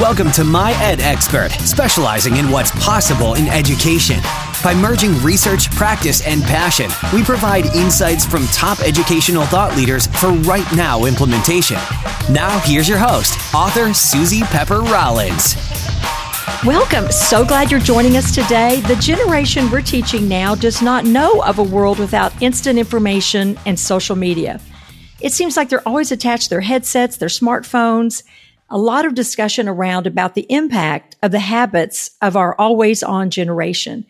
Welcome to My Ed Expert, specializing in what's possible in education. By merging research, practice, and passion, we provide insights from top educational thought leaders for right now implementation. Now, here's your host, author Susie Pepper Rollins. Welcome. So glad you're joining us today. The generation we're teaching now does not know of a world without instant information and social media. It seems like they're always attached to their headsets, their smartphones. A lot of discussion around about the impact of the habits of our always on generation.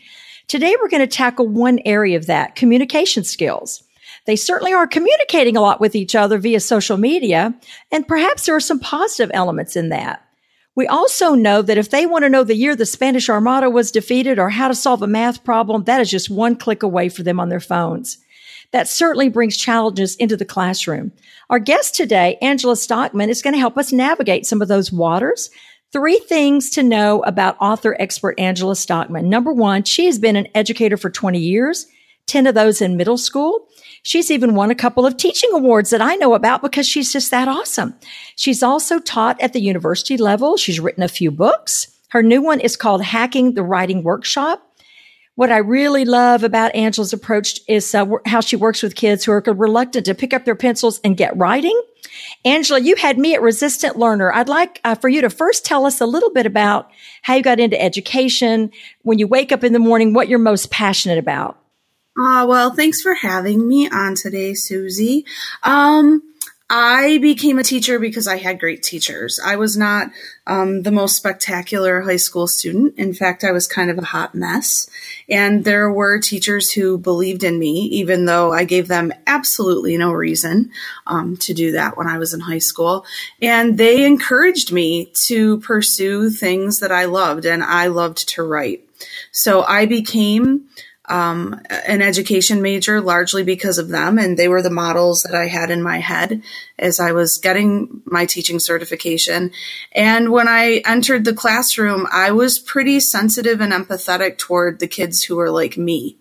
Today, we're going to tackle one area of that communication skills. They certainly are communicating a lot with each other via social media, and perhaps there are some positive elements in that. We also know that if they want to know the year the Spanish Armada was defeated or how to solve a math problem, that is just one click away for them on their phones. That certainly brings challenges into the classroom. Our guest today, Angela Stockman, is going to help us navigate some of those waters. Three things to know about author expert Angela Stockman. Number one, she has been an educator for 20 years, 10 of those in middle school. She's even won a couple of teaching awards that I know about because she's just that awesome. She's also taught at the university level. She's written a few books. Her new one is called Hacking the Writing Workshop. What I really love about Angela's approach is uh, how she works with kids who are reluctant to pick up their pencils and get writing. Angela, you had me at Resistant Learner. I'd like uh, for you to first tell us a little bit about how you got into education, when you wake up in the morning, what you're most passionate about. Uh, well, thanks for having me on today, Susie. Um, I became a teacher because I had great teachers. I was not um, the most spectacular high school student. In fact, I was kind of a hot mess. And there were teachers who believed in me, even though I gave them absolutely no reason um, to do that when I was in high school. And they encouraged me to pursue things that I loved, and I loved to write. So I became um, an education major largely because of them. And they were the models that I had in my head as I was getting my teaching certification. And when I entered the classroom, I was pretty sensitive and empathetic toward the kids who were like me.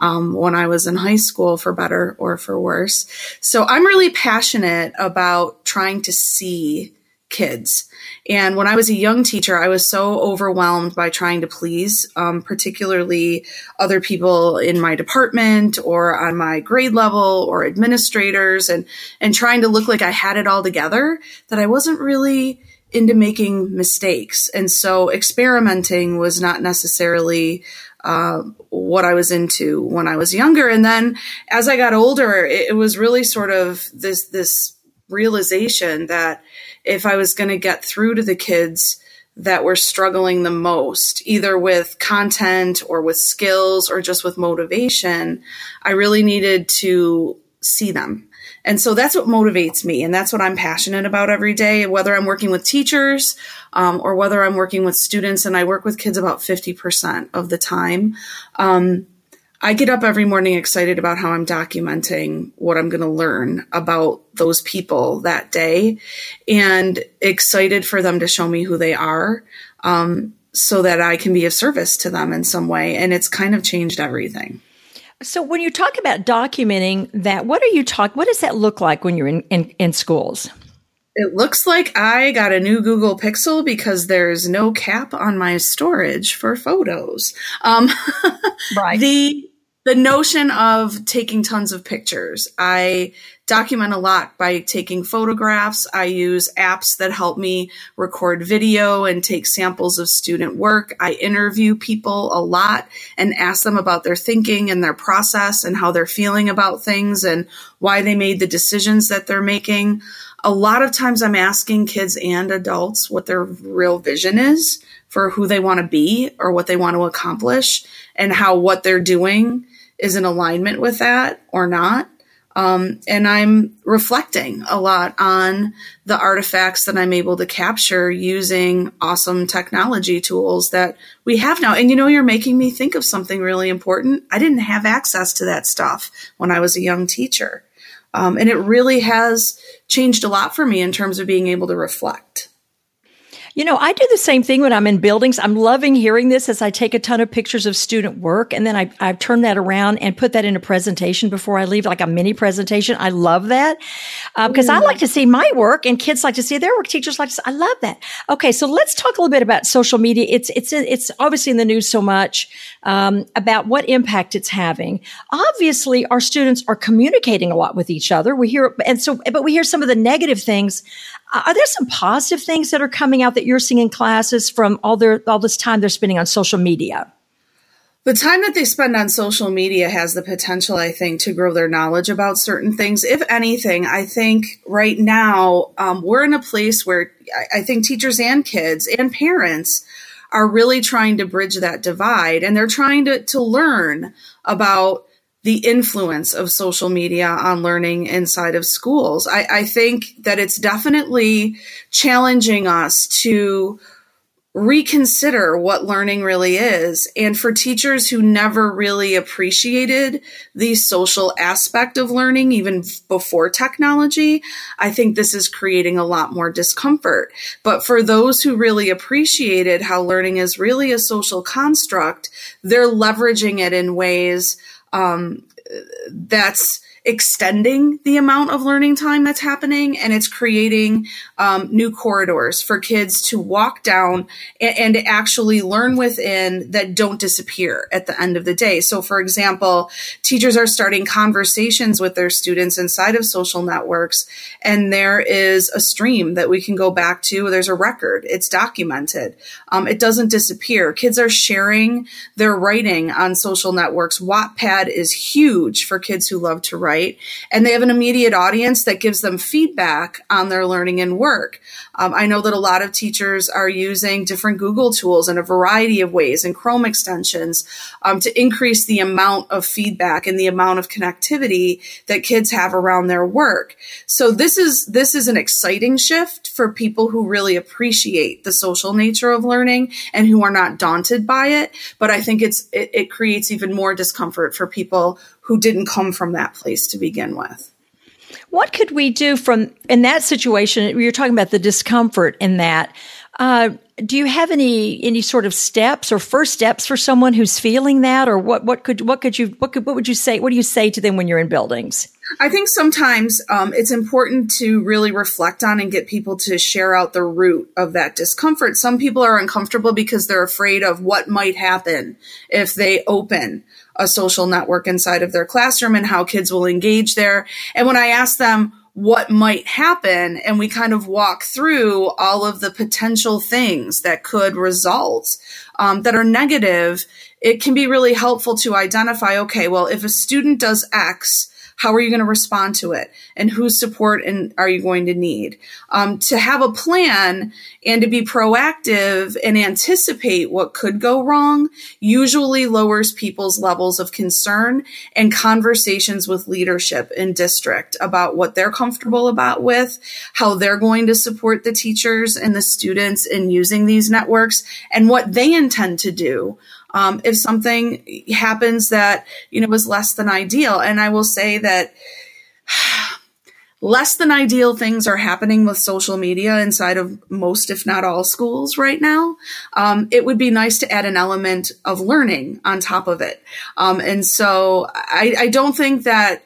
Um, when I was in high school, for better or for worse. So I'm really passionate about trying to see kids. And when I was a young teacher, I was so overwhelmed by trying to please, um, particularly other people in my department or on my grade level or administrators and, and trying to look like I had it all together that I wasn't really into making mistakes. And so experimenting was not necessarily uh, what I was into when I was younger. And then as I got older, it, it was really sort of this, this realization that if I was going to get through to the kids that were struggling the most, either with content or with skills or just with motivation, I really needed to see them. And so that's what motivates me. And that's what I'm passionate about every day, whether I'm working with teachers um, or whether I'm working with students. And I work with kids about 50% of the time. Um, I get up every morning excited about how I'm documenting what I'm going to learn about those people that day and excited for them to show me who they are um, so that I can be of service to them in some way. And it's kind of changed everything. So when you talk about documenting that, what are you talk? What does that look like when you're in, in, in schools? It looks like I got a new Google Pixel because there's no cap on my storage for photos. Um, right. The the notion of taking tons of pictures. I document a lot by taking photographs. I use apps that help me record video and take samples of student work. I interview people a lot and ask them about their thinking and their process and how they're feeling about things and why they made the decisions that they're making. A lot of times I'm asking kids and adults what their real vision is for who they want to be or what they want to accomplish and how what they're doing is in alignment with that or not. Um, and I'm reflecting a lot on the artifacts that I'm able to capture using awesome technology tools that we have now. And you know, you're making me think of something really important. I didn't have access to that stuff when I was a young teacher. Um, and it really has changed a lot for me in terms of being able to reflect. You know, I do the same thing when I'm in buildings. I'm loving hearing this as I take a ton of pictures of student work and then I, I turn that around and put that in a presentation before I leave, like a mini presentation. I love that because um, mm. I like to see my work and kids like to see their work. Teachers like to see, I love that. Okay. So let's talk a little bit about social media. It's, it's, it's obviously in the news so much um, about what impact it's having. Obviously, our students are communicating a lot with each other. We hear, and so, but we hear some of the negative things. Uh, are there some positive things that are coming out that you're seeing in classes from all their all this time they're spending on social media? The time that they spend on social media has the potential, I think, to grow their knowledge about certain things. If anything, I think right now um, we're in a place where I, think teachers and kids and parents are really trying to bridge that divide and they're trying to, to learn about the influence of social media on learning inside of schools. I, I think that it's definitely challenging us to reconsider what learning really is. And for teachers who never really appreciated the social aspect of learning, even before technology, I think this is creating a lot more discomfort. But for those who really appreciated how learning is really a social construct, they're leveraging it in ways um, that's extending the amount of learning time that's happening and it's creating um, new corridors for kids to walk down and, and, actually learn within that don't disappear at the end of the day. So, for example, teachers are starting conversations with their students inside of social networks, and there is a stream that we can go back to. There's a record, it's documented. Um, it doesn't disappear. Kids are sharing their writing on social networks. Wattpad is huge for kids who love to write right? And they have an immediate audience that gives them feedback on their learning and work. Um, I know that a lot of teachers are using different Google tools in a variety of ways and Chrome extensions um, to increase the amount of feedback and the amount of connectivity that kids have around their work. So this is this is an exciting shift for people who really appreciate the social nature of learning and who are not daunted by it. But I think it's it, it creates even more discomfort for people who didn't come from that place to begin with. What could we do from in that situation? You're talking about the discomfort in that. Uh, do you have any any sort of steps or first steps for someone who's feeling that, or what what could what could you what could what would you say? What do you say to them when you're in buildings? I think sometimes um, it's important to really reflect on and get people to share out the root of that discomfort. Some people are uncomfortable because they're afraid of what might happen if they open a social network inside of their classroom and how kids will engage there. And when I ask them, what might happen and we kind of walk through all of the potential things that could result um, that are negative it can be really helpful to identify okay well if a student does x how are you going to respond to it? And whose support and are you going to need? Um, to have a plan and to be proactive and anticipate what could go wrong usually lowers people's levels of concern and conversations with leadership in district about what they're comfortable about with, how they're going to support the teachers and the students in using these networks and what they intend to do um, if something happens that you know was less than ideal. And I will say that less than ideal things are happening with social media inside of most, if not all, schools right now. Um, it would be nice to add an element of learning on top of it. Um, and so I, I don't think that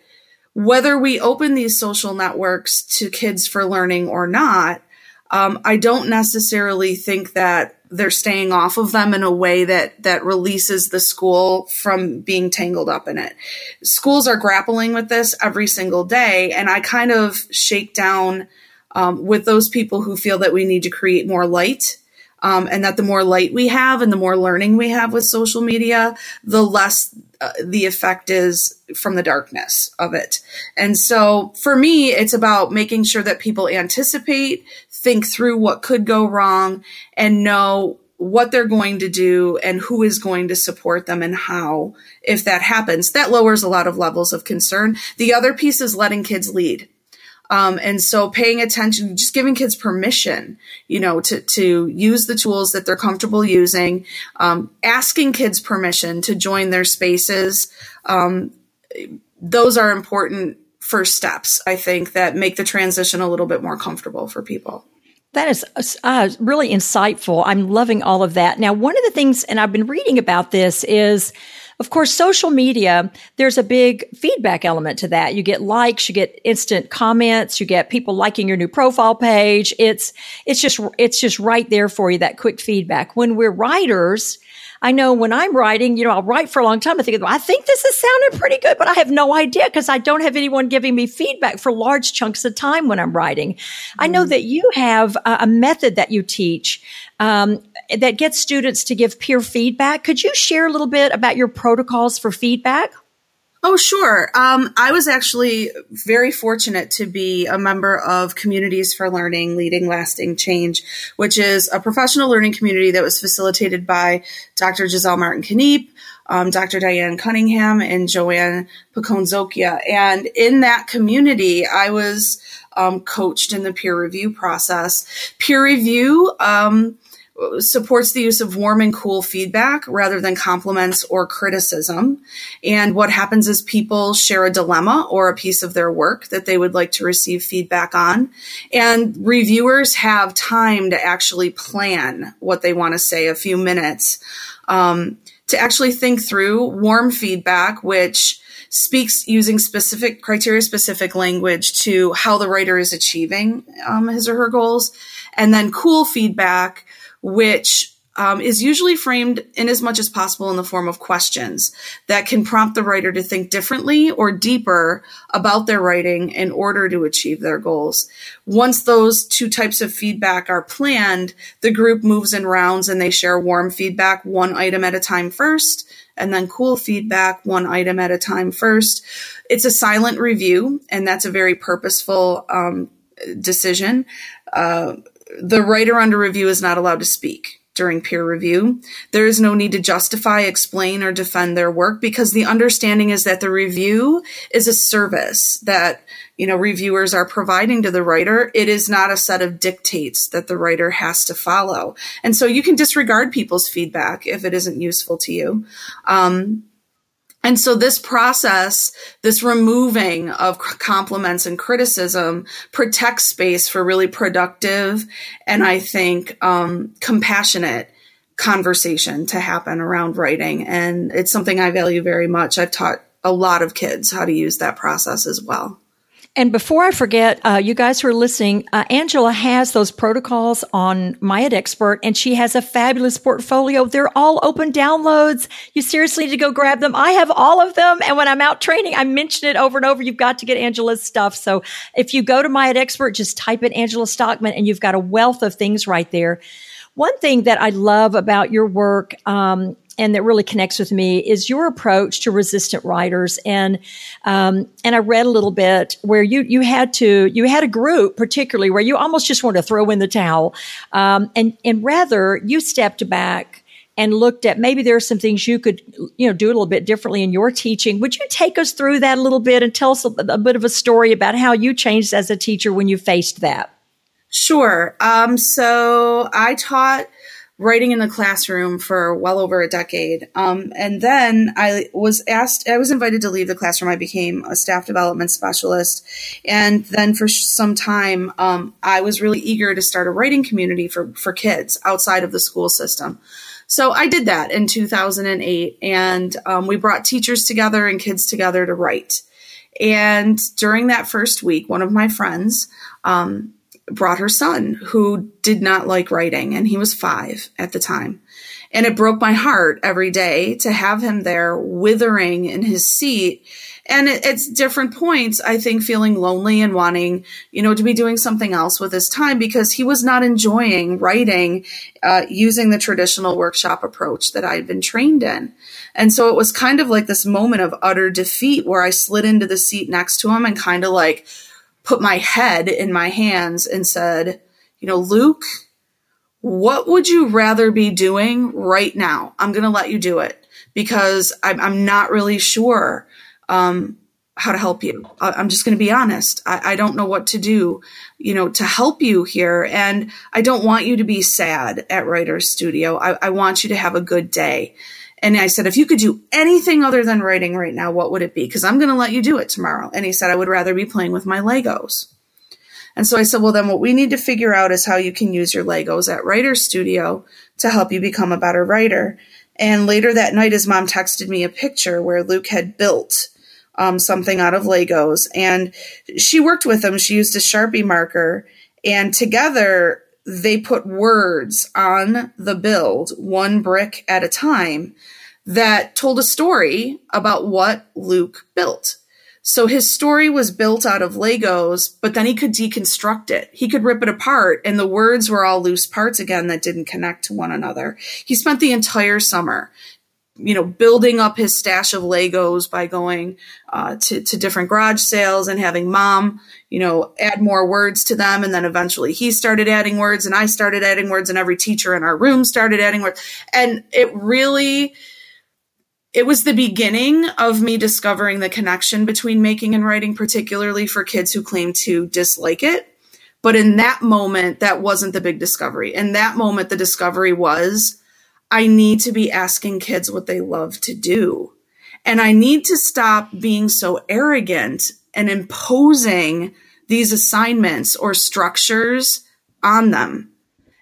whether we open these social networks to kids for learning or not, um, I don't necessarily think that they're staying off of them in a way that that releases the school from being tangled up in it. Schools are grappling with this every single day, and I kind of shake down um, with those people who feel that we need to create more light. Um, and that the more light we have and the more learning we have with social media, the less uh, the effect is from the darkness of it. And so for me, it's about making sure that people anticipate, think through what could go wrong, and know what they're going to do and who is going to support them and how if that happens. That lowers a lot of levels of concern. The other piece is letting kids lead. Um, and so paying attention, just giving kids permission, you know, to, to use the tools that they're comfortable using, um, asking kids permission to join their spaces. Um, those are important first steps, I think, that make the transition a little bit more comfortable for people. That is uh, really insightful. I'm loving all of that. Now, one of the things, and I've been reading about this, is of course, social media, there's a big feedback element to that. You get likes, you get instant comments, you get people liking your new profile page. It's, it's just, it's just right there for you, that quick feedback. When we're writers, I know when I'm writing, you know, I'll write for a long time. I think, I think this is sounding pretty good, but I have no idea because I don't have anyone giving me feedback for large chunks of time when I'm writing. Mm. I know mm. that you have a, a method that you teach um, that gets students to give peer feedback. Could you share a little bit about your protocols for feedback? Oh, sure. Um, I was actually very fortunate to be a member of Communities for Learning Leading Lasting Change, which is a professional learning community that was facilitated by Dr. Giselle Martin Kniep, um, Dr. Diane Cunningham, and Joanne Picone-Zocchia. And in that community, I was um, coached in the peer review process. Peer review, um, supports the use of warm and cool feedback rather than compliments or criticism. And what happens is people share a dilemma or a piece of their work that they would like to receive feedback on. And reviewers have time to actually plan what they want to say, a few minutes, um, to actually think through warm feedback, which speaks using specific criteria specific language to how the writer is achieving um, his or her goals and then cool feedback which um, is usually framed in as much as possible in the form of questions that can prompt the writer to think differently or deeper about their writing in order to achieve their goals. Once those two types of feedback are planned, the group moves in rounds and they share warm feedback one item at a time first, and then cool feedback one item at a time first. It's a silent review, and that's a very purposeful um, decision. Uh, the writer under review is not allowed to speak during peer review. There is no need to justify, explain, or defend their work because the understanding is that the review is a service that you know reviewers are providing to the writer. It is not a set of dictates that the writer has to follow, and so you can disregard people's feedback if it isn't useful to you. Um, and so this process, this removing of compliments and criticism protects space for really productive and I think um, compassionate conversation to happen around writing. And it's something I value very much. I've taught a lot of kids how to use that process as well. And before I forget, uh, you guys who are listening, uh, Angela has those protocols on My Expert, and she has a fabulous portfolio. They're all open downloads. You seriously need to go grab them. I have all of them, and when I'm out training, I mention it over and over. You've got to get Angela's stuff. So if you go to My Expert, just type in Angela Stockman, and you've got a wealth of things right there. One thing that I love about your work um, and that really connects with me is your approach to resistant writers. And um, and I read a little bit where you you had to you had a group particularly where you almost just wanted to throw in the towel, um, and and rather you stepped back and looked at maybe there are some things you could you know do a little bit differently in your teaching. Would you take us through that a little bit and tell us a, a bit of a story about how you changed as a teacher when you faced that? Sure. Um, so I taught writing in the classroom for well over a decade. Um, and then I was asked, I was invited to leave the classroom. I became a staff development specialist. And then for some time, um, I was really eager to start a writing community for, for kids outside of the school system. So I did that in 2008. And um, we brought teachers together and kids together to write. And during that first week, one of my friends, um, brought her son who did not like writing and he was five at the time. And it broke my heart every day to have him there withering in his seat. And it's different points, I think, feeling lonely and wanting, you know, to be doing something else with his time because he was not enjoying writing uh, using the traditional workshop approach that I had been trained in. And so it was kind of like this moment of utter defeat where I slid into the seat next to him and kind of like, put my head in my hands and said, you know, Luke, what would you rather be doing right now? I'm going to let you do it because I'm, I'm not really sure um, how to help you. I'm just going to be honest. I, I, don't know what to do, you know, to help you here. And I don't want you to be sad at Writer's Studio. I, I want you to have a good day. And I said, if you could do anything other than writing right now, what would it be? Because I'm going to let you do it tomorrow. And he said, I would rather be playing with my Legos. And so I said, well, then what we need to figure out is how you can use your Legos at Writer Studio to help you become a better writer. And later that night, his mom texted me a picture where Luke had built um, something out of Legos. And she worked with him. She used a Sharpie marker. And together, they put words on the build, one brick at a time, that told a story about what Luke built. So his story was built out of Legos, but then he could deconstruct it. He could rip it apart, and the words were all loose parts again that didn't connect to one another. He spent the entire summer you know, building up his stash of Legos by going uh, to, to different garage sales and having mom, you know, add more words to them. And then eventually he started adding words and I started adding words and every teacher in our room started adding words. And it really, it was the beginning of me discovering the connection between making and writing, particularly for kids who claim to dislike it. But in that moment, that wasn't the big discovery. In that moment, the discovery was I need to be asking kids what they love to do. And I need to stop being so arrogant and imposing these assignments or structures on them.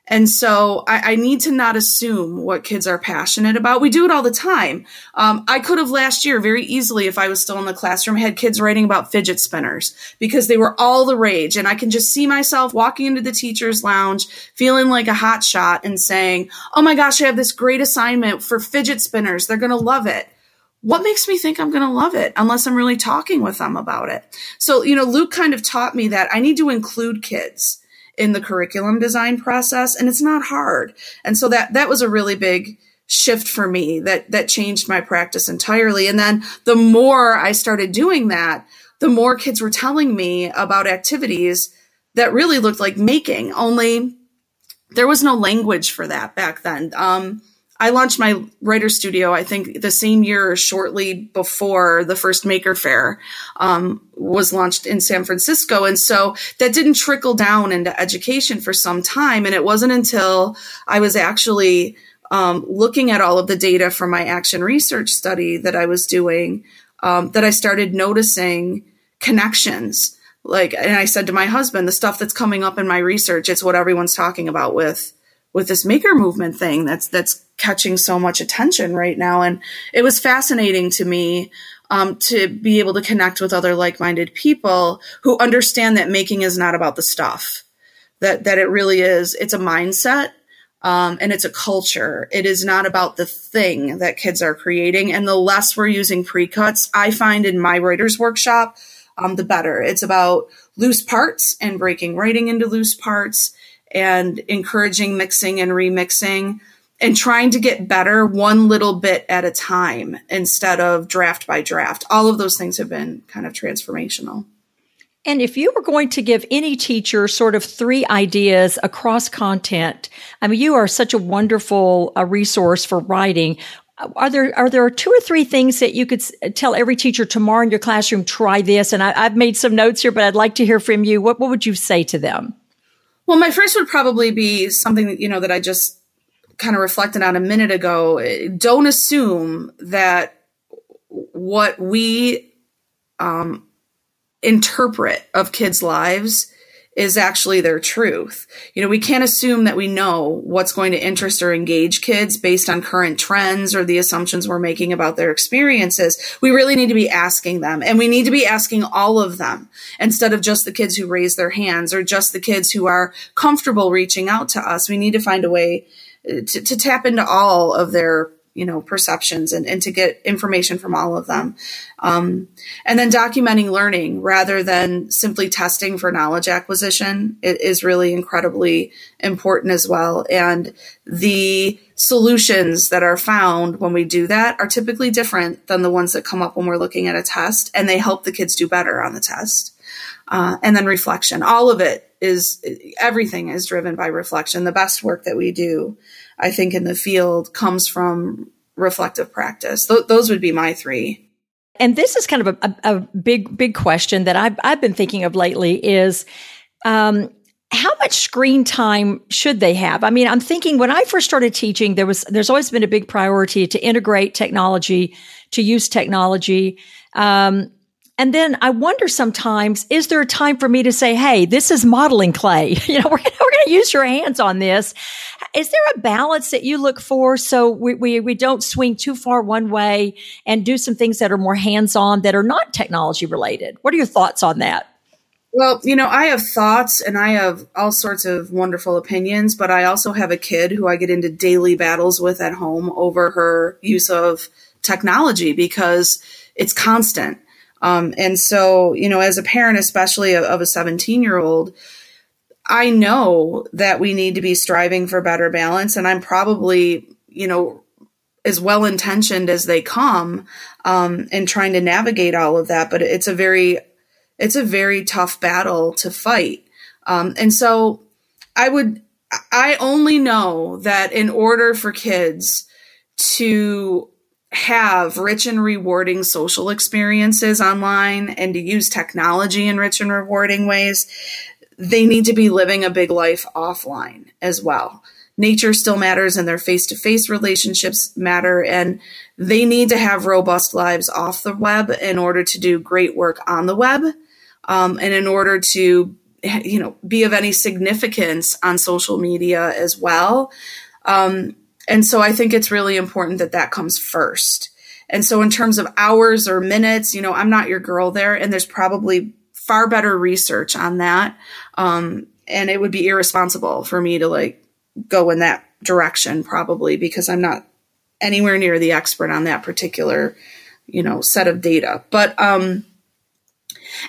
And so I, I, need to not assume what kids are passionate about. We do it all the time. Um, I could have last year very easily, if I was still in the classroom, had kids writing about fidget spinners because they were all the rage. And I can just see myself walking into the teacher's lounge, feeling like a hot shot and saying, Oh my gosh, I have this great assignment for fidget spinners. They're going to love it what makes me think I'm going to love it unless I'm really talking with them about it? So, you know, Luke kind of taught me that I need to include kids in the curriculum design process and it's not hard. And so that that was a really big shift for me that that changed my practice entirely. And then the more I started doing that, the more kids were telling me about activities that really looked like making, only there was no language for that back then. Um, I launched my writer studio, I think the same year or shortly before the first Maker Faire um, was launched in San Francisco. And so that didn't trickle down into education for some time. And it wasn't until I was actually um, looking at all of the data from my action research study that I was doing um, that I started noticing connections. Like, and I said to my husband, the stuff that's coming up in my research, it's what everyone's talking about with with this maker movement thing that's that's catching so much attention right now. And it was fascinating to me um, to be able to connect with other like-minded people who understand that making is not about the stuff that that it really is. It's a mindset um, and it's a culture. It is not about the thing that kids are creating. And the less we're using pre-cuts i find in my writers workshop um, the better. It's about loose parts and breaking writing into loose parts and encouraging mixing and remixing and trying to get better one little bit at a time instead of draft by draft. All of those things have been kind of transformational. And if you were going to give any teacher sort of three ideas across content, I mean, you are such a wonderful uh, resource for writing. Are there are there two or three things that you could tell every teacher tomorrow in your classroom? Try this, and I, have made some notes here, but I'd like to hear from you. What what would you say to them? Well, my first would probably be something you know, that I just kind of reflected on a minute ago. Don't assume that what we um, interpret of kids' lives is actually their truth. You know, we can't assume that we know what's going to interest or engage kids based on current trends or the assumptions we're making about their experiences. We really need to be asking them and we need to be asking all of them instead of just the kids who raise their hands or just the kids who are comfortable reaching out to us. We need to find a way uh, to, to tap into all of their you know perceptions and, and to get information from all of them. Um, and then documenting learning rather than simply testing for knowledge acquisition is really incredibly important as well. And the solutions that are found when we do that are typically different than the ones that come up when we're looking at a test and they help the kids do better on the test. Uh, and then reflection. All of it is everything is driven by reflection the best work that we do I think in the field comes from reflective practice. Th- those would be my three. And this is kind of a, a, a big, big question that I've, I've been thinking of lately is, um, how much screen time should they have? I mean, I'm thinking when I first started teaching, there was, there's always been a big priority to integrate technology, to use technology. Um, and then I wonder sometimes, is there a time for me to say, Hey, this is modeling clay. You know, we're, we're going to use your hands on this. Is there a balance that you look for so we, we, we don't swing too far one way and do some things that are more hands on that are not technology related? What are your thoughts on that? Well, you know, I have thoughts and I have all sorts of wonderful opinions, but I also have a kid who I get into daily battles with at home over her use of technology because it's constant. Um, and so, you know, as a parent, especially of, of a 17 year old, I know that we need to be striving for better balance. And I'm probably, you know, as well intentioned as they come um, and trying to navigate all of that. But it's a very, it's a very tough battle to fight. Um, and so I would, I only know that in order for kids to have rich and rewarding social experiences online and to use technology in rich and rewarding ways, they need to be living a big life offline as well. Nature still matters and their face to face relationships matter, and they need to have robust lives off the web in order to do great work on the web um, and in order to you know be of any significance on social media as well. Um, and so I think it's really important that that comes first. And so in terms of hours or minutes, you know, I'm not your girl there, and there's probably far better research on that. Um, and it would be irresponsible for me to like go in that direction probably because I'm not anywhere near the expert on that particular, you know, set of data. But um,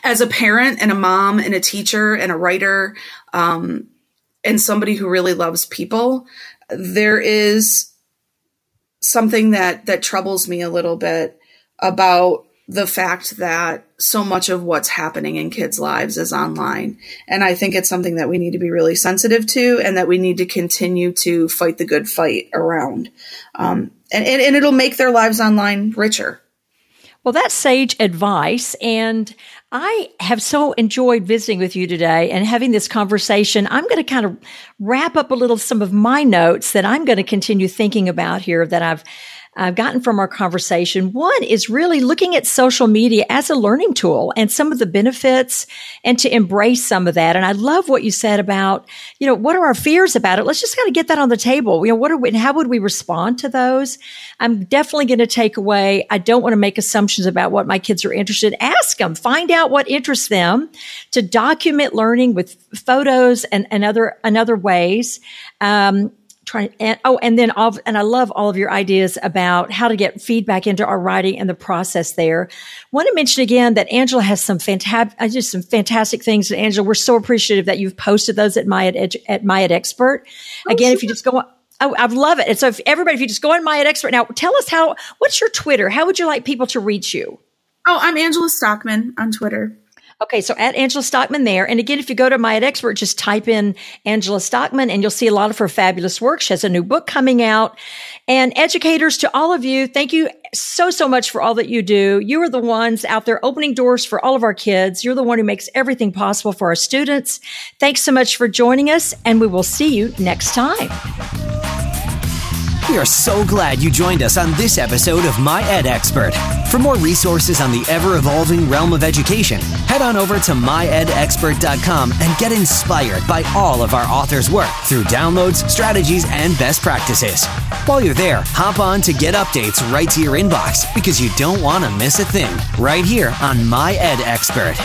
as a parent and a mom and a teacher and a writer um, and somebody who really loves people, there is something that that troubles me a little bit about the fact that so much of what's happening in kids' lives is online. And I think it's something that we need to be really sensitive to and that we need to continue to fight the good fight around. Um, and, and, and it'll make their lives online richer. Well, that's sage advice. And I have so enjoyed visiting with you today and having this conversation. I'm going to kind of wrap up a little some of my notes that I'm going to continue thinking about here that I've I've gotten from our conversation. One is really looking at social media as a learning tool and some of the benefits and to embrace some of that. And I love what you said about, you know, what are our fears about it? Let's just kind of get that on the table. You know, what are we, how would we respond to those? I'm definitely going to take away. I don't want to make assumptions about what my kids are interested. Ask them, find out what interests them to document learning with photos and, and other, and other ways. Um, trying and oh and then all and I love all of your ideas about how to get feedback into our writing and the process there. Want to mention again that Angela has some fantastic uh, just some fantastic things. And Angela, we're so appreciative that you've posted those at my at my at expert. Oh, again, if you just go on Oh, I love it. And so if everybody, if you just go on my expert now, tell us how, what's your Twitter? How would you like people to reach you? Oh, I'm Angela Stockman on Twitter. Okay, so at Angela Stockman there. And again, if you go to My Expert, just type in Angela Stockman and you'll see a lot of her fabulous work. She has a new book coming out. And educators, to all of you, thank you so, so much for all that you do. You are the ones out there opening doors for all of our kids. You're the one who makes everything possible for our students. Thanks so much for joining us, and we will see you next time. We are so glad you joined us on this episode of My Ed Expert. For more resources on the ever evolving realm of education, head on over to myedexpert.com and get inspired by all of our authors' work through downloads, strategies, and best practices. While you're there, hop on to get updates right to your inbox because you don't want to miss a thing right here on My Ed Expert.